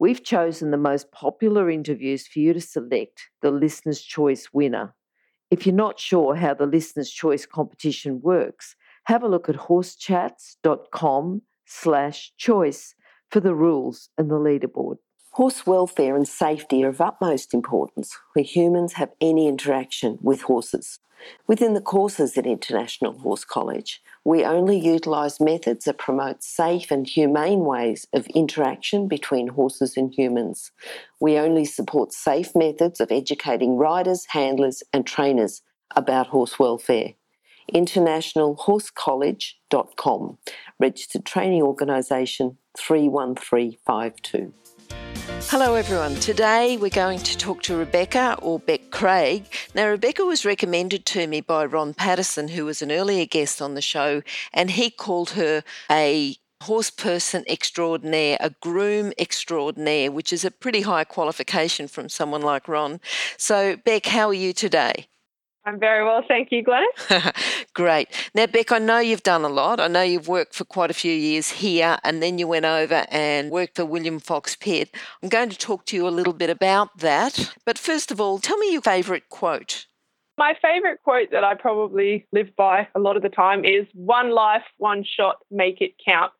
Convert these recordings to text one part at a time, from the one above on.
We've chosen the most popular interviews for you to select the Listener's Choice winner. If you're not sure how the Listener's Choice competition works, have a look at horsechats.com slash choice for the rules and the leaderboard. Horse welfare and safety are of utmost importance where humans have any interaction with horses. Within the courses at International Horse College, we only utilise methods that promote safe and humane ways of interaction between horses and humans. We only support safe methods of educating riders, handlers, and trainers about horse welfare. InternationalHorseCollege.com, registered training organisation 31352. Hello, everyone. Today we're going to talk to Rebekka or Beck Craig. Now, Rebekka was recommended to me by Ron Patterson, who was an earlier guest on the show, and he called her a horse person extraordinaire, a groom extraordinaire, which is a pretty high qualification from someone like Ron. So, Beck, how are you today? I'm very well, thank you, Glenys. Great. Now, Beck, I know you've done a lot. I know you've worked for quite a few years here, and then you went over and worked for William Fox Pitt. I'm going to talk to you a little bit about that. But first of all, tell me your favourite quote. My favourite quote that I probably live by a lot of the time is one life, one shot, make it count.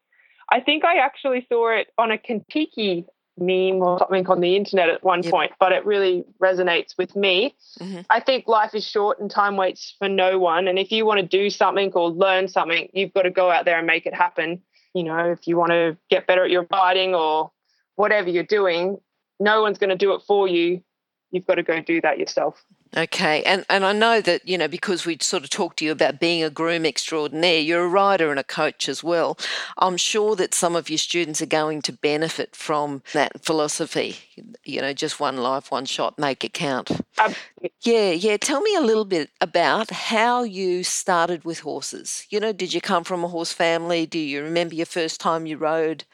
I think I actually saw it on a Kentucky meme or something on the internet at one yep. point, but it really resonates with me. Mm-hmm. I think life is short and time waits for no one. And if you want to do something or learn something, you've got to go out there and make it happen. You know, if you want to get better at your riding or whatever you're doing, no one's going to do it for you. You've got to go do that yourself. Okay, and and I know that you know because we sort of talked to you about being a groom extraordinaire. You're a rider and a coach as well. I'm sure that some of your students are going to benefit from that philosophy. You know, just one life, one shot, make it count. Yeah, yeah. Tell me a little bit about how you started with horses. You know, did you come from a horse family? Do you remember your first time you rode?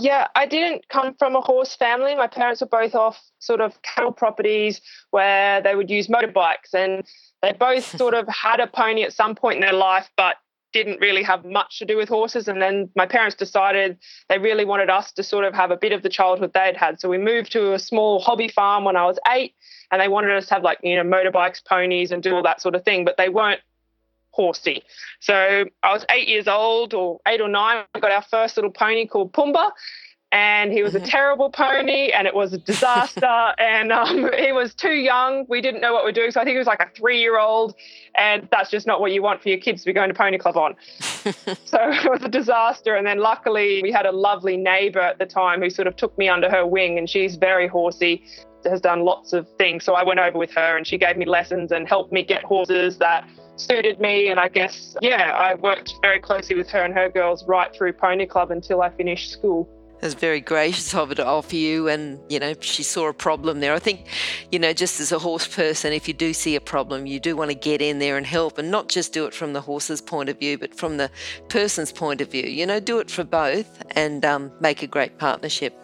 Yeah, I didn't come from a horse family. My parents were both off sort of cattle properties where they would use motorbikes, and they both sort of had a pony at some point in their life, but didn't really have much to do with horses. And then my parents decided they really wanted us to sort of have a bit of the childhood they'd had. So we moved to a small hobby farm when I was eight, and they wanted us to have like, you know, motorbikes, ponies, and do all that sort of thing, but they weren't horsey. So I was eight years old or eight or nine. We got our first little pony called Pumbaa. And he was mm-hmm. a terrible pony and it was a disaster. and um, he was too young. We didn't know what we are doing. So I think he was like a three year old. And that's just not what you want for your kids to be going to pony club on. so it was a disaster. And then luckily, we had a lovely neighbor at the time who sort of took me under her wing. And she's very horsey has done lots of things. So I went over with her and she gave me lessons and helped me get horses that suited me. And I guess, yeah, I worked very closely with her and her girls right through Pony Club until I finished school. Was very gracious of her to offer you, and you know she saw a problem there. I think, you know, just as a horse person, if you do see a problem, you do want to get in there and help, and not just do it from the horse's point of view, but from the person's point of view. You know, do it for both, and um, make a great partnership.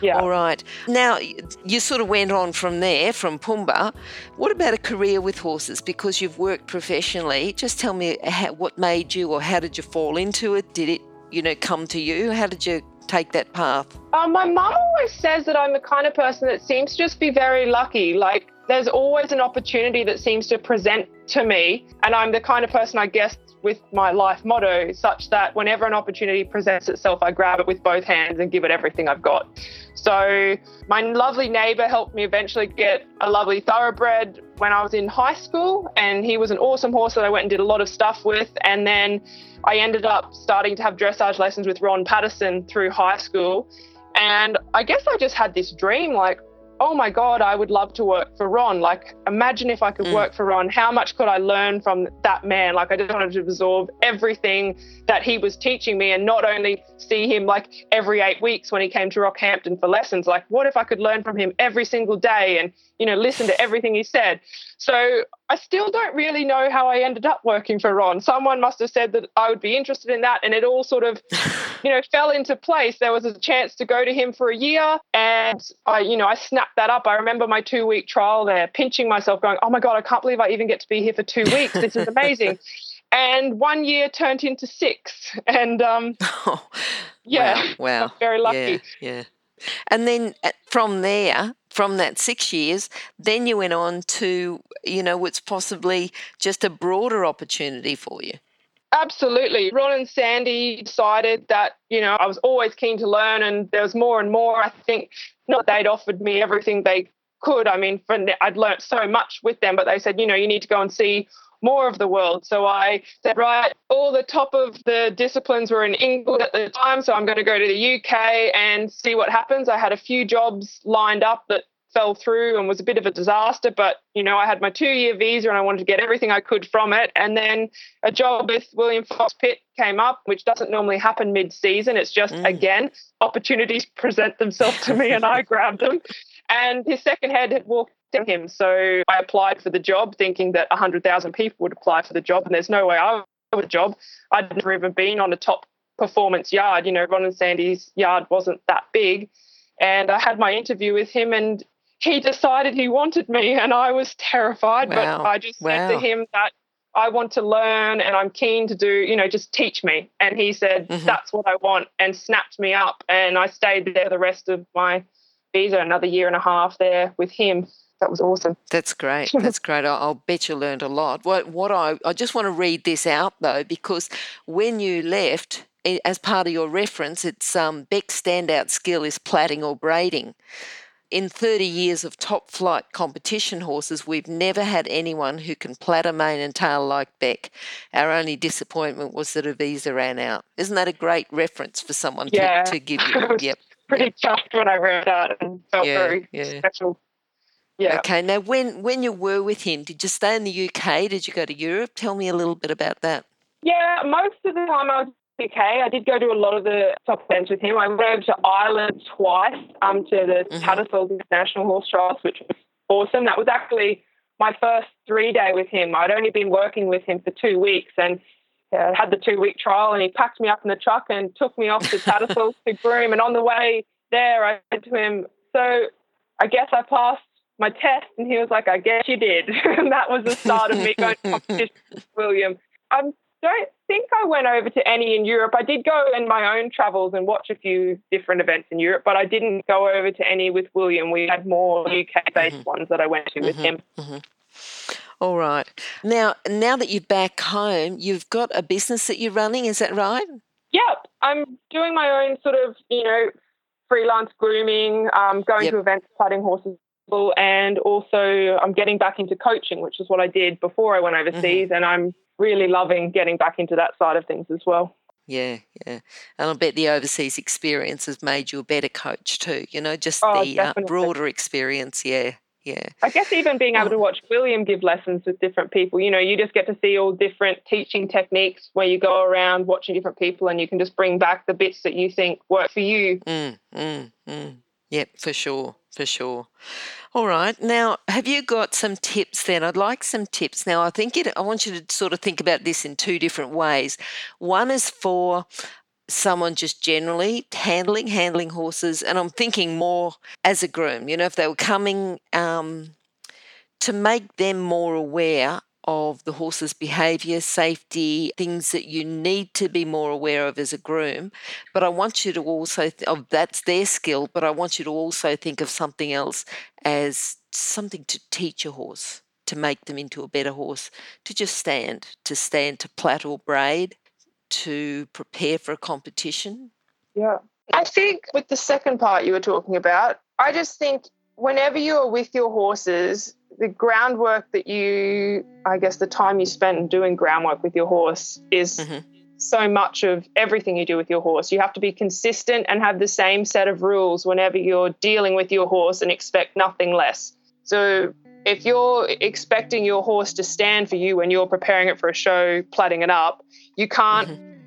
Yeah. All right. Now you sort of went on from there, from Pumbaa. What about a career with horses? Because you've worked professionally. Just tell me how, what made you, or how did you fall into it? Did it, you know, come to you? How did you take that path? Uh, my mum always says that I'm the kind of person that seems to just be very lucky. Like, there's always an opportunity that seems to present to me. And I'm the kind of person, I guess, with my life motto, such that whenever an opportunity presents itself, I grab it with both hands and give it everything I've got. So, my lovely neighbor helped me eventually get a lovely thoroughbred when I was in high school, and he was an awesome horse that I went and did a lot of stuff with. And then I ended up starting to have dressage lessons with Ron Patterson through high school. And I guess I just had this dream like, oh my God, I would love to work for Ron. Like, imagine if I could mm. work for Ron. How much could I learn from that man? Like, I just wanted to absorb everything that he was teaching me and not only see him like every eight weeks when he came to Rockhampton for lessons. Like, what if I could learn from him every single day and, you know, listen to everything he said? So I still don't really know how I ended up working for Ron. Someone must have said that I would be interested in that, and it all sort of, you know, fell into place. There was a chance to go to him for a year, and I, you know, I snapped that up. I remember my two week trial there, pinching myself, going, "Oh my god, I can't believe I even get to be here for two weeks. This is amazing." and one year turned into six, and um, oh, yeah, wow, wow. very lucky. Yeah, yeah. And then uh, from there, from that six years, then you went on to, you know, what's possibly just a broader opportunity for you. Absolutely. Ron and Sandy decided that, you know, I was always keen to learn and there was more and more. I think not they'd offered me everything they could. I mean, I'd learnt so much with them, but they said, you know, you need to go and see more of the world. So I said, right, all the top of the disciplines were in England at the time. So I'm going to go to the UK and see what happens. I had a few jobs lined up that fell through and was a bit of a disaster. But, you know, I had my two year visa and I wanted to get everything I could from it. And then a job with William Fox Pitt came up, which doesn't normally happen mid season. It's just, mm. again, opportunities present themselves to me and I grabbed them. And his second head had walked him. So I applied for the job thinking that 100,000 people would apply for the job. And there's no way I would have a job. I'd never even been on a top performance yard. You know, Ron and Sandy's yard wasn't that big. And I had my interview with him and he decided he wanted me and I was terrified, wow. but I just wow. said to him that I want to learn and I'm keen to do, you know, just teach me. And he said, mm-hmm. that's what I want and snapped me up. And I stayed there the rest of my visa, another year and a half there with him. That was awesome. That's great. That's great. I'll bet you learned a lot. What, what I, I just want to read this out though, because when you left, as part of your reference, it's um, Beck's standout skill is plaiting or braiding in 30 years of top flight competition horses, we've never had anyone who can plait a mane and tail like Beck. Our only disappointment was that a visa ran out. Isn't that a great reference for someone yeah. to, to give you? Yep. Pretty yep. chuffed when I read that and felt yeah, very yeah. special. Yeah. Okay. Now, when when you were with him, did you stay in the UK? Did you go to Europe? Tell me a little bit about that. Yeah, most of the time I was UK. I did go to a lot of the top events with him. I went over to Ireland twice um, to the mm-hmm. Tattersall's International Horse Trials, which was awesome. That was actually my first three day with him. I'd only been working with him for two weeks and uh, had the two week trial, and he packed me up in the truck and took me off to Tattersall to groom. And on the way there, I said to him, "So, I guess I passed my test." And he was like, "I guess you did." and that was the start of me going to competition with William. I'm don't think I went over to any in Europe. I did go in my own travels and watch a few different events in Europe, but I didn't go over to any with William. We had more UK based mm-hmm. ones that I went to mm-hmm. with him. Mm-hmm. All right. Now, now that you're back home, you've got a business that you're running. Is that right? Yep. I'm doing my own sort of, you know, freelance grooming, um, going yep. to events, plaiting horses and also I'm getting back into coaching, which is what I did before I went overseas, mm-hmm. and I'm really loving getting back into that side of things as well. Yeah, yeah. And I bet the overseas experience has made you a better coach too, you know, just oh, the uh, broader experience. Yeah, yeah. I guess even being able to oh. watch William give lessons with different people, you know, you just get to see all different teaching techniques where you go around watching different people and you can just bring back the bits that you think work for you. Mm, mm, mm. Yep, for sure, for sure. All right. Now, have you got some tips then? I'd like some tips. Now, I think it, I want you to sort of think about this in two different ways. One is for someone just generally handling handling horses, and I'm thinking more as a groom. You know, if they were coming um, to make them more aware of the horse's behavior, safety, things that you need to be more aware of as a groom. But I want you to also, th- oh, that's their skill, but I want you to also think of something else as something to teach a horse, to make them into a better horse, to just stand, to stand to plait or braid, to prepare for a competition. Yeah. I think with the second part you were talking about, I just think whenever you are with your horses, the groundwork that you, I guess, the time you spend doing groundwork with your horse is mm-hmm. so much of everything you do with your horse. You have to be consistent and have the same set of rules whenever you're dealing with your horse and expect nothing less. So if you're expecting your horse to stand for you when you're preparing it for a show, plaiting it up, you can't. Mm-hmm.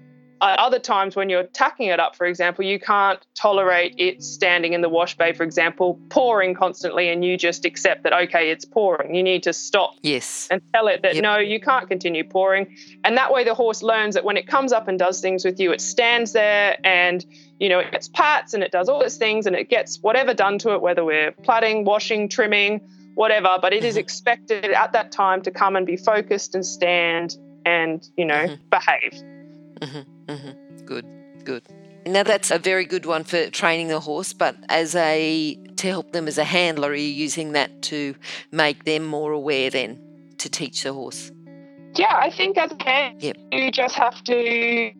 At other times, when you're tacking it up, for example, you can't tolerate it standing in the wash bay, for example, pawing constantly, and you just accept that, okay, it's pawing. You need to stop. Yes. And tell it that, yep. no, you can't continue pawing. And that way, the horse learns that when it comes up and does things with you, it stands there and, you know, it gets pats and it does all its things and it gets whatever done to it, whether we're plaiting, washing, trimming whatever, but it is mm-hmm. expected at that time to come and be focused and stand and, you know, mm-hmm. behave. Mm-hmm. Mm-hmm. Good, good. Now that's a very good one for training the horse, but as a to help them as a handler, are you using that to make them more aware then to teach the horse? Yeah, I think as a handler, yep. you just have to.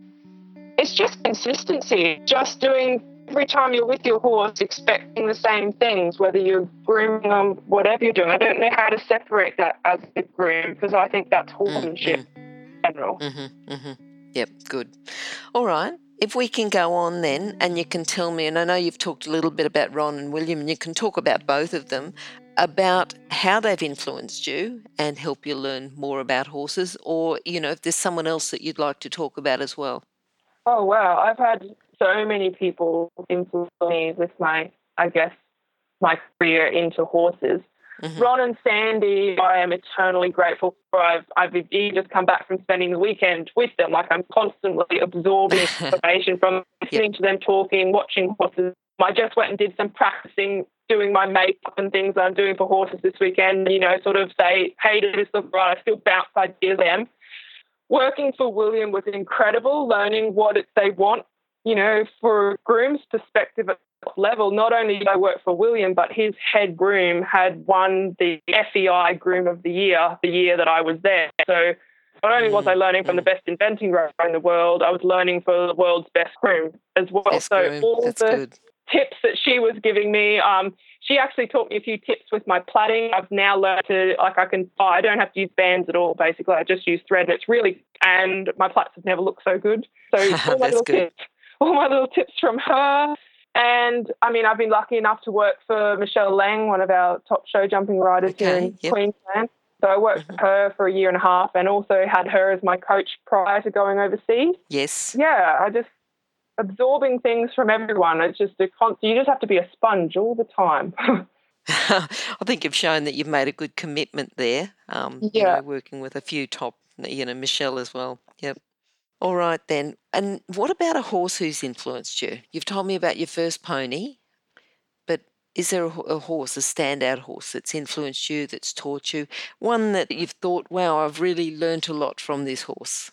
It's just consistency. Just doing every time you're with your horse expecting the same things, whether you're grooming them, whatever you're doing. I don't know how to separate that as a groom because I think that's horsemanship mm-hmm. in general. Mm-hmm, mm-hmm. Yep, good. All right. If we can go on then, and you can tell me, and I know you've talked a little bit about Ron and William, and you can talk about both of them, about how they've influenced you and help you learn more about horses, or, you know, if there's someone else that you'd like to talk about as well. Oh, wow. I've had so many people influence me with my, I guess, my career into horses. Mm-hmm. Ron and Sandy, I am eternally grateful for. I've, I've just come back from spending the weekend with them. Like I'm constantly absorbing information from listening yep. to them talking, watching horses. I just went and did some practicing, doing my makeup and things I'm doing for horses this weekend. You know, sort of say, hey, does this look right? I still bounce ideas them. Working for William was incredible, learning what it, they want you know, for groom's perspective at level, not only did I work for William, but his head groom had won the FEI Groom of the Year the year that I was there. So not only was I learning from the best eventing groom in the world, I was learning for the world's best groom as well. Best so groom. all That's the good. tips that she was giving me, um, she actually taught me a few tips with my plaiting. I've now learned to like I can oh, I don't have to use bands at all. Basically, I just use thread, and it's really and my plaits have never looked so good. So all my little good. tips all my little tips from her. And I mean, I've been lucky enough to work for Michelle Lang, one of our top show jumping riders okay, here in yep. Queensland. So I worked mm-hmm. for her for a year and a half and also had her as my coach prior to going overseas. Yes. Yeah, I just absorbing things from everyone. It's just a constant, you just have to be a sponge all the time. I think you've shown that you've made a good commitment there. Um, yeah. You know, working with a few top, you know, Michelle as well. Yep. All right then. And what about a horse who's influenced you? You've told me about your first pony, but is there a, a, horse, a standout horse that's influenced you, that's taught you, one that you've thought, wow, I've really learnt a lot from this horse?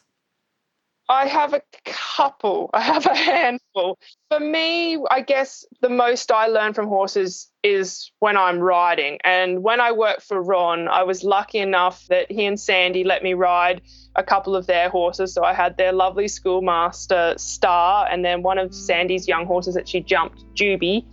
I have a couple. I have a handful. For me, I guess the most I learn from horses is when I'm riding. And when I worked for Ron, I was lucky enough that he and Sandy let me ride a couple of their horses. So I had their lovely schoolmaster Star, and then one of mm. Sandy's young horses that she jumped, Juby.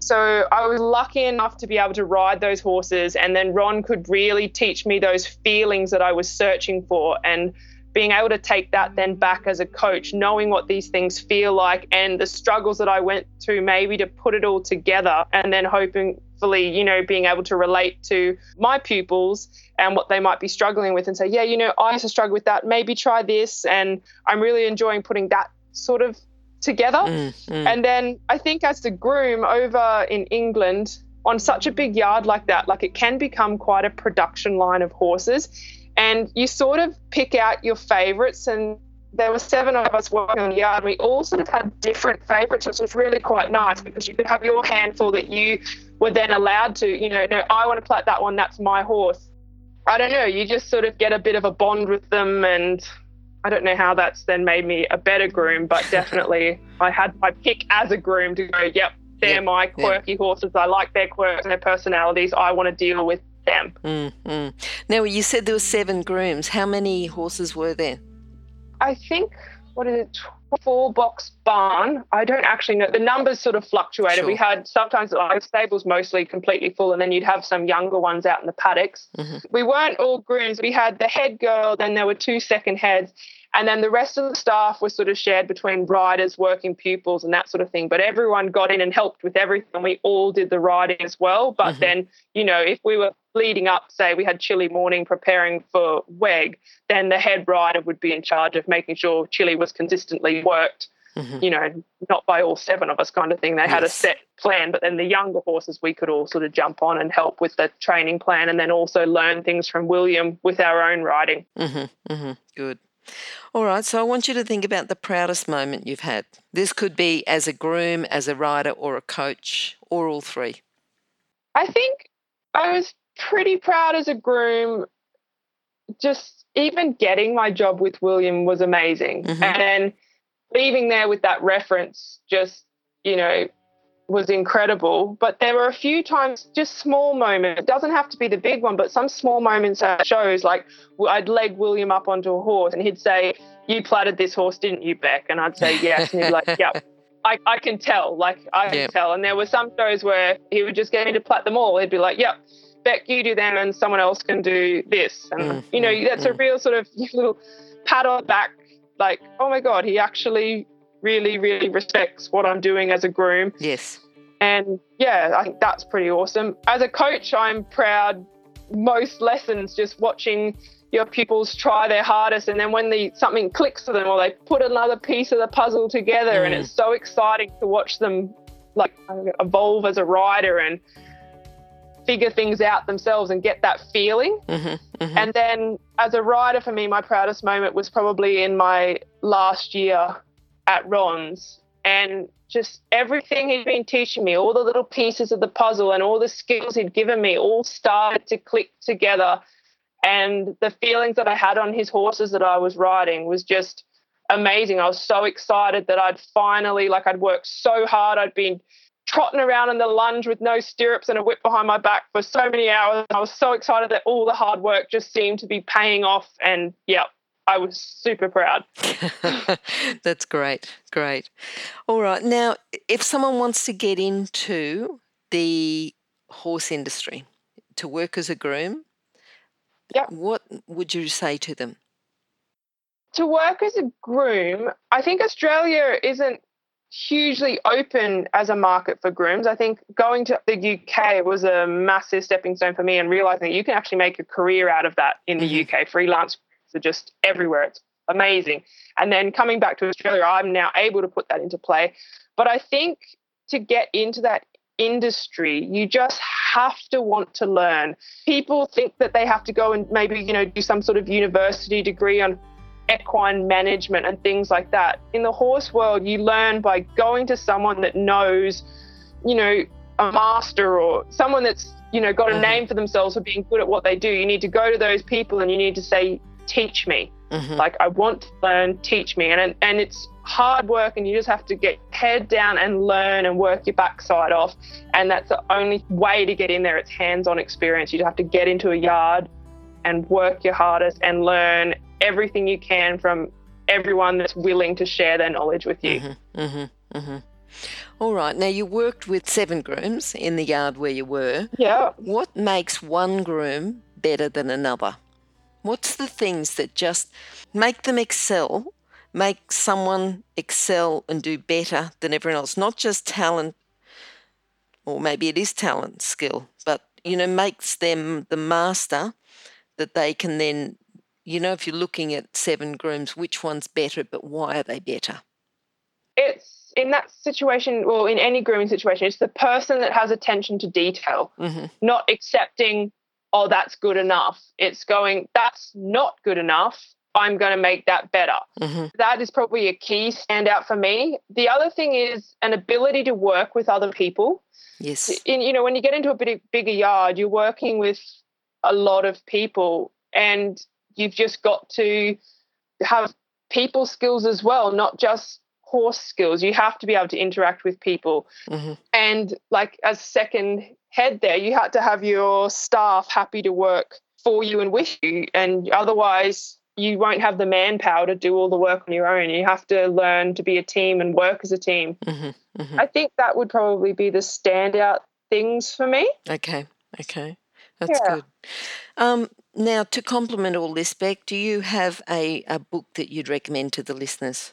So I was lucky enough to be able to ride those horses, and then Ron could really teach me those feelings that I was searching for and being able to take that then back as a coach, knowing what these things feel like and the struggles that I went through, maybe to put it all together and then hopefully, you know, being able to relate to my pupils and what they might be struggling with and say, yeah, you know, I used to struggle with that. Maybe try this. And I'm really enjoying putting that sort of together. Mm, mm. And then I think as the groom over in England, on such a big yard like that, like it can become quite a production line of horses and you sort of pick out your favorites and there were seven of us working on the yard. We all sort of had different favourites, which was really quite nice because you could have your handful that you were then allowed to, you know, no, I want to plait that one, that's my horse. I don't know, you just sort of get a bit of a bond with them and I don't know how that's then made me a better groom, but definitely I had my pick as a groom to go, yep, they're yep, my quirky yep. horses. I like their quirks and their personalities. I want to deal with them. Mm-hmm. Now, you said there were seven grooms. How many horses were there? I think, what is it, four box barn. I don't actually know. The numbers sort of fluctuated. Sure. We had sometimes like stables mostly completely full, and then you'd have some younger ones out in the paddocks. Mm-hmm. We weren't all grooms. We had the head girl, then there were two second heads. And then the rest of the staff was sort of shared between riders, working pupils, and that sort of thing. But everyone got in and helped with everything. We all did the riding as well. But mm-hmm. then, you know, if we were leading up, say we had Chilli Morning preparing for WEG, then the head rider would be in charge of making sure Chilli was consistently worked. Mm-hmm. You know, not by all seven of us, kind of thing. They yes. had a set plan, but then the younger horses we could all sort of jump on and help with the training plan, and then also learn things from William with our own riding. Mm-hmm. mm-hmm. Good. All right, so I want you to think about the proudest moment you've had. This could be as a groom, as a rider, or a coach, or all three. I think I was pretty proud as a groom. Just even getting my job with William was amazing. Mm-hmm. And leaving there with that reference just, you know, was incredible. But there were a few times, just small moments. It doesn't have to be the big one, but some small moments at shows. Like I'd leg William up onto a horse, and he'd say, "You plaited this horse, didn't you, Beck?" And I'd say, "Yes." And he'd be like, "Yep." I, I can tell, like I can yep. tell. And there were some shows where he would just get me to plait them all. He'd be like, "Yep, Beck, you do them, and someone else can do this." And mm, you know, that's mm. a real sort of little pat on the back, like, "Oh my God, he actually really, really respects what I'm doing as a groom. Yes. And yeah, I think that's pretty awesome. As a coach, I'm proud most lessons just watching your pupils try their hardest and then when the something clicks for them or they put another piece of the puzzle together mm. and it's so exciting to watch them like evolve as a rider and figure things out themselves and get that feeling. Mm-hmm, mm-hmm. And then as a rider for me my proudest moment was probably in my last year at Ron's and just everything he'd been teaching me, all the little pieces of the puzzle and all the skills he'd given me all started to click together. And the feelings that I had on his horses that I was riding was just amazing. I was so excited that I'd finally, like, I'd worked so hard. I'd been trotting around in the lunge with no stirrups and a whip behind my back for so many hours. I was so excited that all the hard work just seemed to be paying off. And yeah, I was super proud. That's great. Great. All right. Now, if someone wants to get into the horse industry to work as a groom, yep. what would you say to them? To work as a groom, I think Australia isn't hugely open as a market for grooms. I think going to the UK was a massive stepping stone for me and realizing that you can actually make a career out of that in the mm-hmm. UK. Freelance are just everywhere. It's amazing. And then coming back to Australia, I'm now able to put that into play. But I think to get into that industry, you just have to want to learn. People think that they have to go and maybe, you know, do some sort of university degree on equine management and things like that. In the horse world, you learn by going to someone that knows, you know, a master or someone that's, you know, got a mm-hmm. name for themselves for being good at what they do. You need to go to those people and you need to say, teach me. Mm-hmm. Like I want to learn, teach me. And and it's hard work and you just have to get head down and learn and work your backside off. And that's the only way to get in there. It's hands-on experience. You have to get into a yard and work your hardest and learn everything you can from everyone that's willing to share their knowledge with you. Mm-hmm, mm-hmm, mm-hmm. All right. Now, you worked with seven grooms in the yard where you were. Yeah. What makes one groom better than another? What's the things that just make them excel, make someone excel and do better than everyone else? Not just talent, or maybe it is talent, skill, but you know, makes them the master that they can then, you know, if you're looking at seven grooms, which one's better, but why are they better? It's in that situation, or in any grooming situation, it's the person that has attention to detail, mm-hmm. not accepting oh, that's good enough. It's going, that's not good enough. I'm going to make that better. Mm-hmm. That is probably a key standout for me. The other thing is an ability to work with other people. Yes. In, you know, when you get into a bit bigger yard, you're working with a lot of people and you've just got to have people skills as well, not just horse skills. You have to be able to interact with people. Mm-hmm. And like as second head there, you had to have your staff happy to work for you and with you. And otherwise, you won't have the manpower to do all the work on your own. You have to learn to be a team and work as a team. Mm-hmm, mm-hmm. I think that would probably be the standout things for me. Okay, okay. That's yeah. good. Um, Now, to complement all this, Beck, do you have a, a book that you'd recommend to the listeners?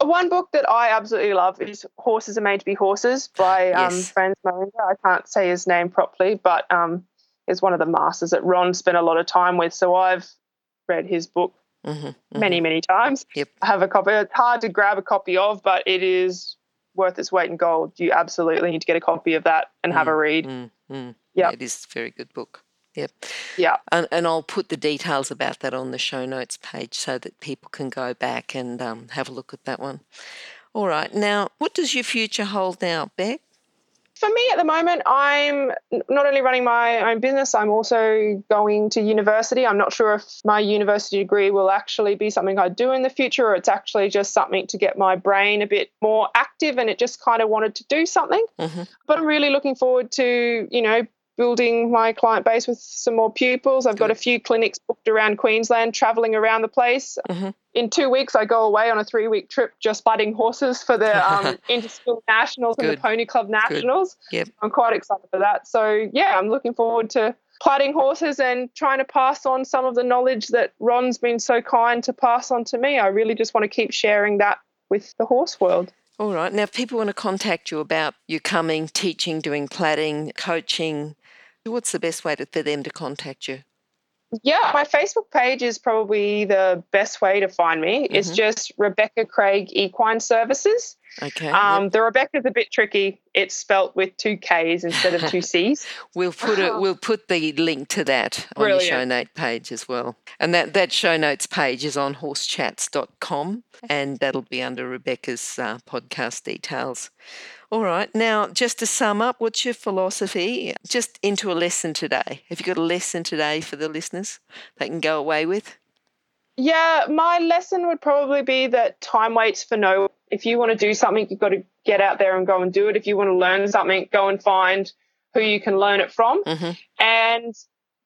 One book that I absolutely love is Horses Are Made to Be Horses by um, Yes. Franz Mairinger. I can't say his name properly, but um, is one of the masters that Ron spent a lot of time with. So I've read his book hmm many, many times. Yep. I have a copy. It's hard to grab a copy of, but it is worth its weight in gold. You absolutely need to get a copy of that and have a read. mm mm. Yep. It is a very good book. Yep. Yeah. And, and I'll put the details about that on the show notes page so that people can go back and um, have a look at that one. All right. Now, what does your future hold now, Beck? For me at the moment, I'm not only running my own business, I'm also going to university. I'm not sure if my university degree will actually be something I do in the future or it's actually just something to get my brain a bit more active and it just kind of wanted to do something. hmm But I'm really looking forward to, you know, building my client base with some more pupils. I've got a few clinics booked around Queensland, traveling around the place. Mhm. In two weeks, I go away on a three week trip just budding horses for the um, Interschool Nationals and the Pony Club Nationals. Yep. I'm quite excited for that. So, yeah, I'm looking forward to plaiting horses and trying to pass on some of the knowledge that Ron's been so kind to pass on to me. I really just want to keep sharing that with the horse world. All right. Now, if people want to contact you about you coming, teaching, doing plaiting, coaching, what's the best way to, for them to contact you? Yeah, my Facebook page is probably the best way to find me. It's Mhm. just Rebekka Craig Equine Services. Okay. yep. Um, the Rebekka's a bit tricky. It's spelt with two K's instead of two C's. We'll put it. We'll put the link to that on your show Brilliant. note page as well. And that that show notes page is on horsechats.com, and that'll be under Rebekka's uh, podcast details. All right. Now, just to sum up, what's your philosophy? Just into a lesson today. Have you got a lesson today for the listeners they can go away with? Yeah, my lesson would probably be that time waits for no one. If you want to do something, you've got to get out there and go and do it. If you want to learn something, go and find who you can learn it from. hmm and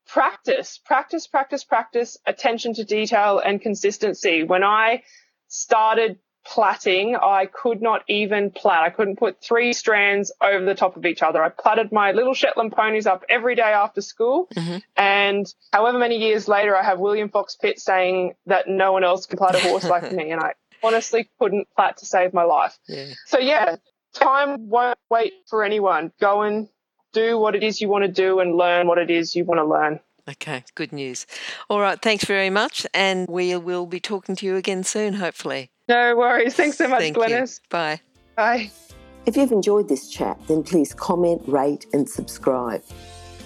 practice, practice, practice, practice, attention to detail and consistency. When I started plaiting, I could not even plait. I couldn't put three strands over the top of each other. I plaited my little Shetland ponies up every day after school. Mhm. And however many years later, I have William Fox Pitt saying that no one else can plait a horse like me. And I honestly couldn't plait to save my life. Yeah. So yeah, time won't wait for anyone. Go and do what it is you want to do and learn what it is you want to learn. Okay. Good news. All right. Thanks very much, and we will be talking to you again soon, hopefully. No worries. Thanks so much, Thank you. Glenys. Bye. Bye. If you've enjoyed this chat, then please comment, rate, and subscribe.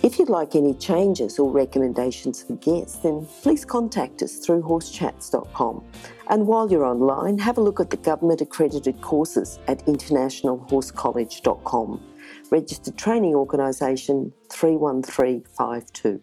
If you'd like any changes or recommendations for guests, then please contact us through horsechats.com. And while you're online, have a look at the government accredited courses at internationalhorsecollege.com. Registered Training Organisation 31352.